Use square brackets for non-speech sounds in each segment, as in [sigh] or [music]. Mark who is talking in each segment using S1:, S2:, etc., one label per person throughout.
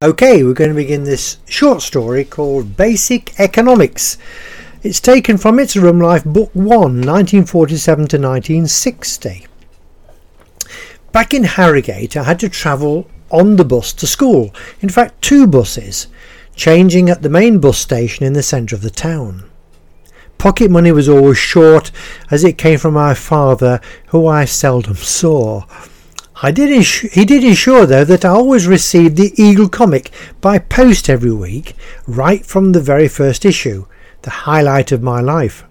S1: Okay, we're going to begin this short story called Basic Economics. It's taken from It's Room Life, Book 1, 1947 to 1960. Back in Harrogate, I had to travel on the bus to school. In fact, two buses, changing at the main bus station in the centre of the town. Pocket money was always short, as it came from my father, who I seldom saw. I did he did ensure, though, that I always received the Eagle comic by post every week, right from the very first issue, the highlight of my life.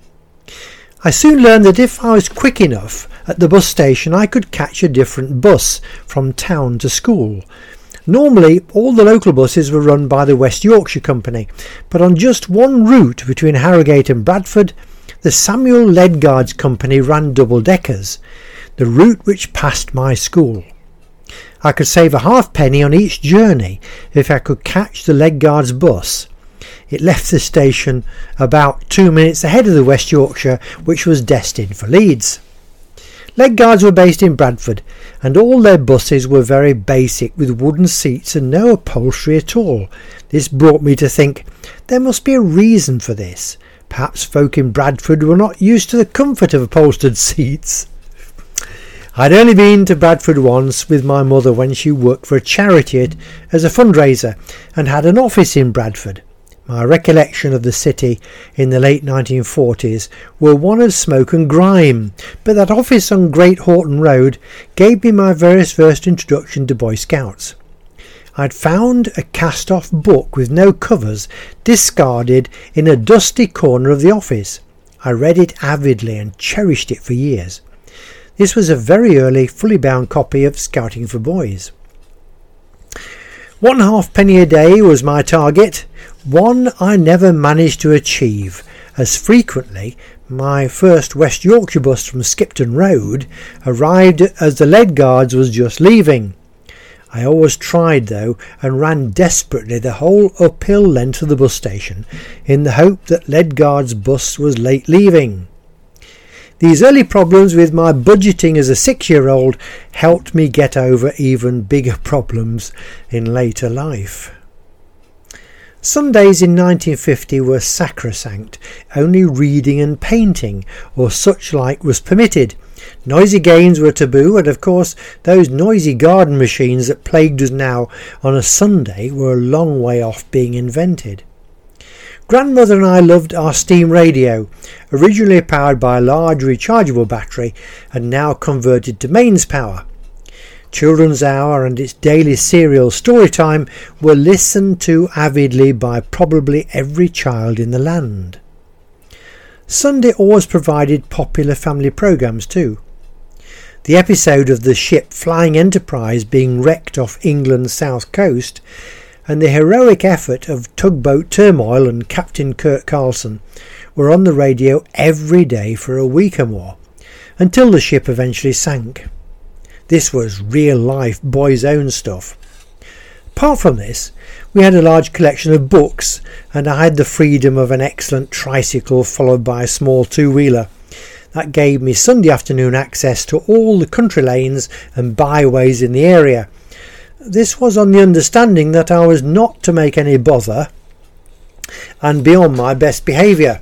S1: I soon learned that if I was quick enough at the bus station, I could catch a different bus from town to school. Normally, all the local buses were run by the West Yorkshire Company, but on just one route between Harrogate and Bradford, the Samuel Ledgards Company ran double deckers the route which passed my school. I could save a halfpenny on each journey if I could catch the Ledgards bus. It left the station about two minutes ahead of the West Yorkshire, which was destined for Leeds. Ledgards were based in Bradford, and all their buses were very basic with wooden seats and no upholstery at all. This brought me to think there must be a reason for this. Perhaps folk in Bradford were not used to the comfort of upholstered [laughs] seats. I'd only been to Bradford once with my mother when she worked for a charity as a fundraiser and had an office in Bradford. My recollection of the city in the late 1940s were one of smoke and grime, but that office on Great Horton Road gave me my very first introduction to Boy Scouts. I'd found a cast off book with no covers discarded in a dusty corner of the office. I read it avidly and cherished it for years. This was a very early, fully bound copy of Scouting for Boys. One halfpenny a day was my target, one I never managed to achieve, as frequently my first West Yorkshire bus from Skipton Road arrived as the Ledgards was just leaving. I always tried though and ran desperately the whole uphill length of the bus station in the hope that Ledgard's bus was late leaving. These early problems with my budgeting as a six year old helped me get over even bigger [laughs] problems in later life. Sundays in 1950 were sacrosanct. Only reading and painting or such like was permitted. Noisy games were taboo, and of course, those noisy garden machines that plagued us now on a Sunday were a long way off being invented. Grandmother and I loved our steam radio, originally powered by a large rechargeable battery and now converted to mains power. Children's Hour and its daily serial story time were listened to avidly by probably every child in the land. Sunday always provided popular family programs too. The episode of the ship Flying Enterprise being wrecked off England's south coast and the heroic effort of tugboat Turmoil and Captain Kurt Carlsen were on the radio every day for a week or more, until the ship eventually sank. This was real life boys' own stuff. Apart from this, we had a large collection of books, and I had the freedom of an excellent tricycle followed by a small two wheeler. That gave me Sunday afternoon access to all the country lanes and byways in the area, this was on the understanding that I was not to make any bother and be on my best behaviour.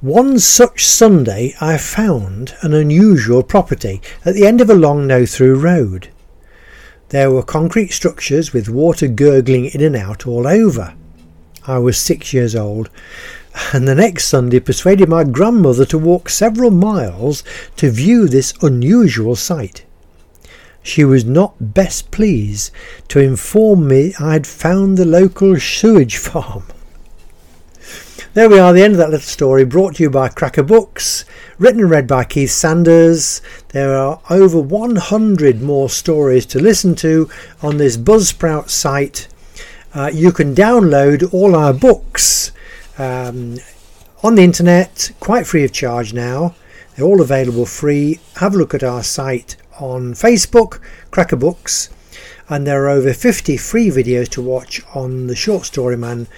S1: One such Sunday I found an unusual property at the end of a long no through road. There were concrete structures with water gurgling in and out all over. I was six years old, and the next Sunday persuaded my grandmother to walk several miles to view this unusual sight she was not best pleased to inform me I'd found the local sewage [laughs] farm. There we are, the end of that little story, brought to you by Cracker Books, written and read by Keith Sanders. There are over 100 more stories to listen to on this Buzzsprout site. Uh, you can download all our books um, on the internet, quite free of charge now. They're all available free. Have a look at our site on Facebook, Cracker Books, and there are over 50 free videos to watch on the short story man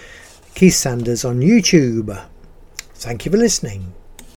S1: Keith Sanders on YouTube. Thank you for listening.